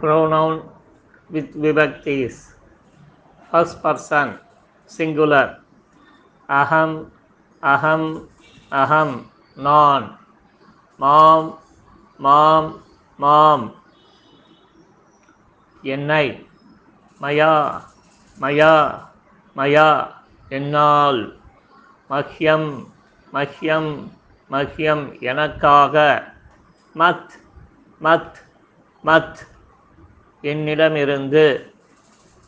pronoun with vibhaktis. First person, singular. Aham, aham, aham, non. Mom, mom, mom. என்னை மயா மயா மயா என்னால் மஹ்யம் மஹ்யம் மஹ்யம் எனக்காக மத் மத் மத் என்னிடமிருந்து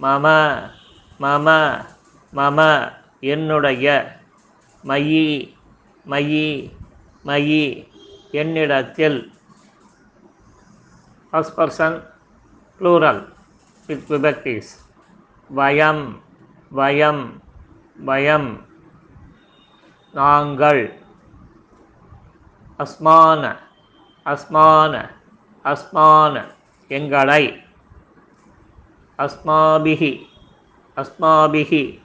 மம மம மம என்னுடைய மயி மயி மயி என்னிடத்தில் ஃபஸ்ட் பர்சன் ப்ளூரல் வித் விபக்டிஸ் வயம் வயம் வயம் நாங்கள் அஸ்மான அஸ்மான அஸ்மான எங்களை அஸ்மாபிகி அஸ்மாபிகி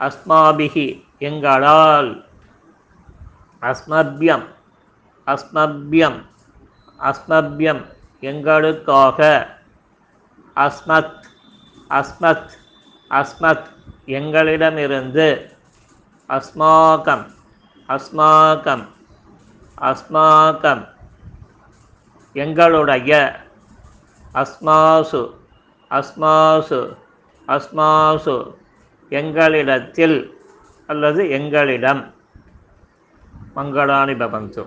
அஸ்மாபிகி எங்களால். அஸ்மபியம் அஸ்மபியம் அஸ்மபியம் எங்களுக்காக. அஸ்மத் அஸ்மத் அஸ்மத் எங்களிடமிருந்து. அஸ்மாக்கம் அஸ்மாக்கம் அஸ்மாக்கம் எங்களுடைய. அஸ்மாசு அஸ்மாசு அஸ்மாசு எங்களிடத்தில் அல்லது எங்களிடம். மங்களானி பவந்து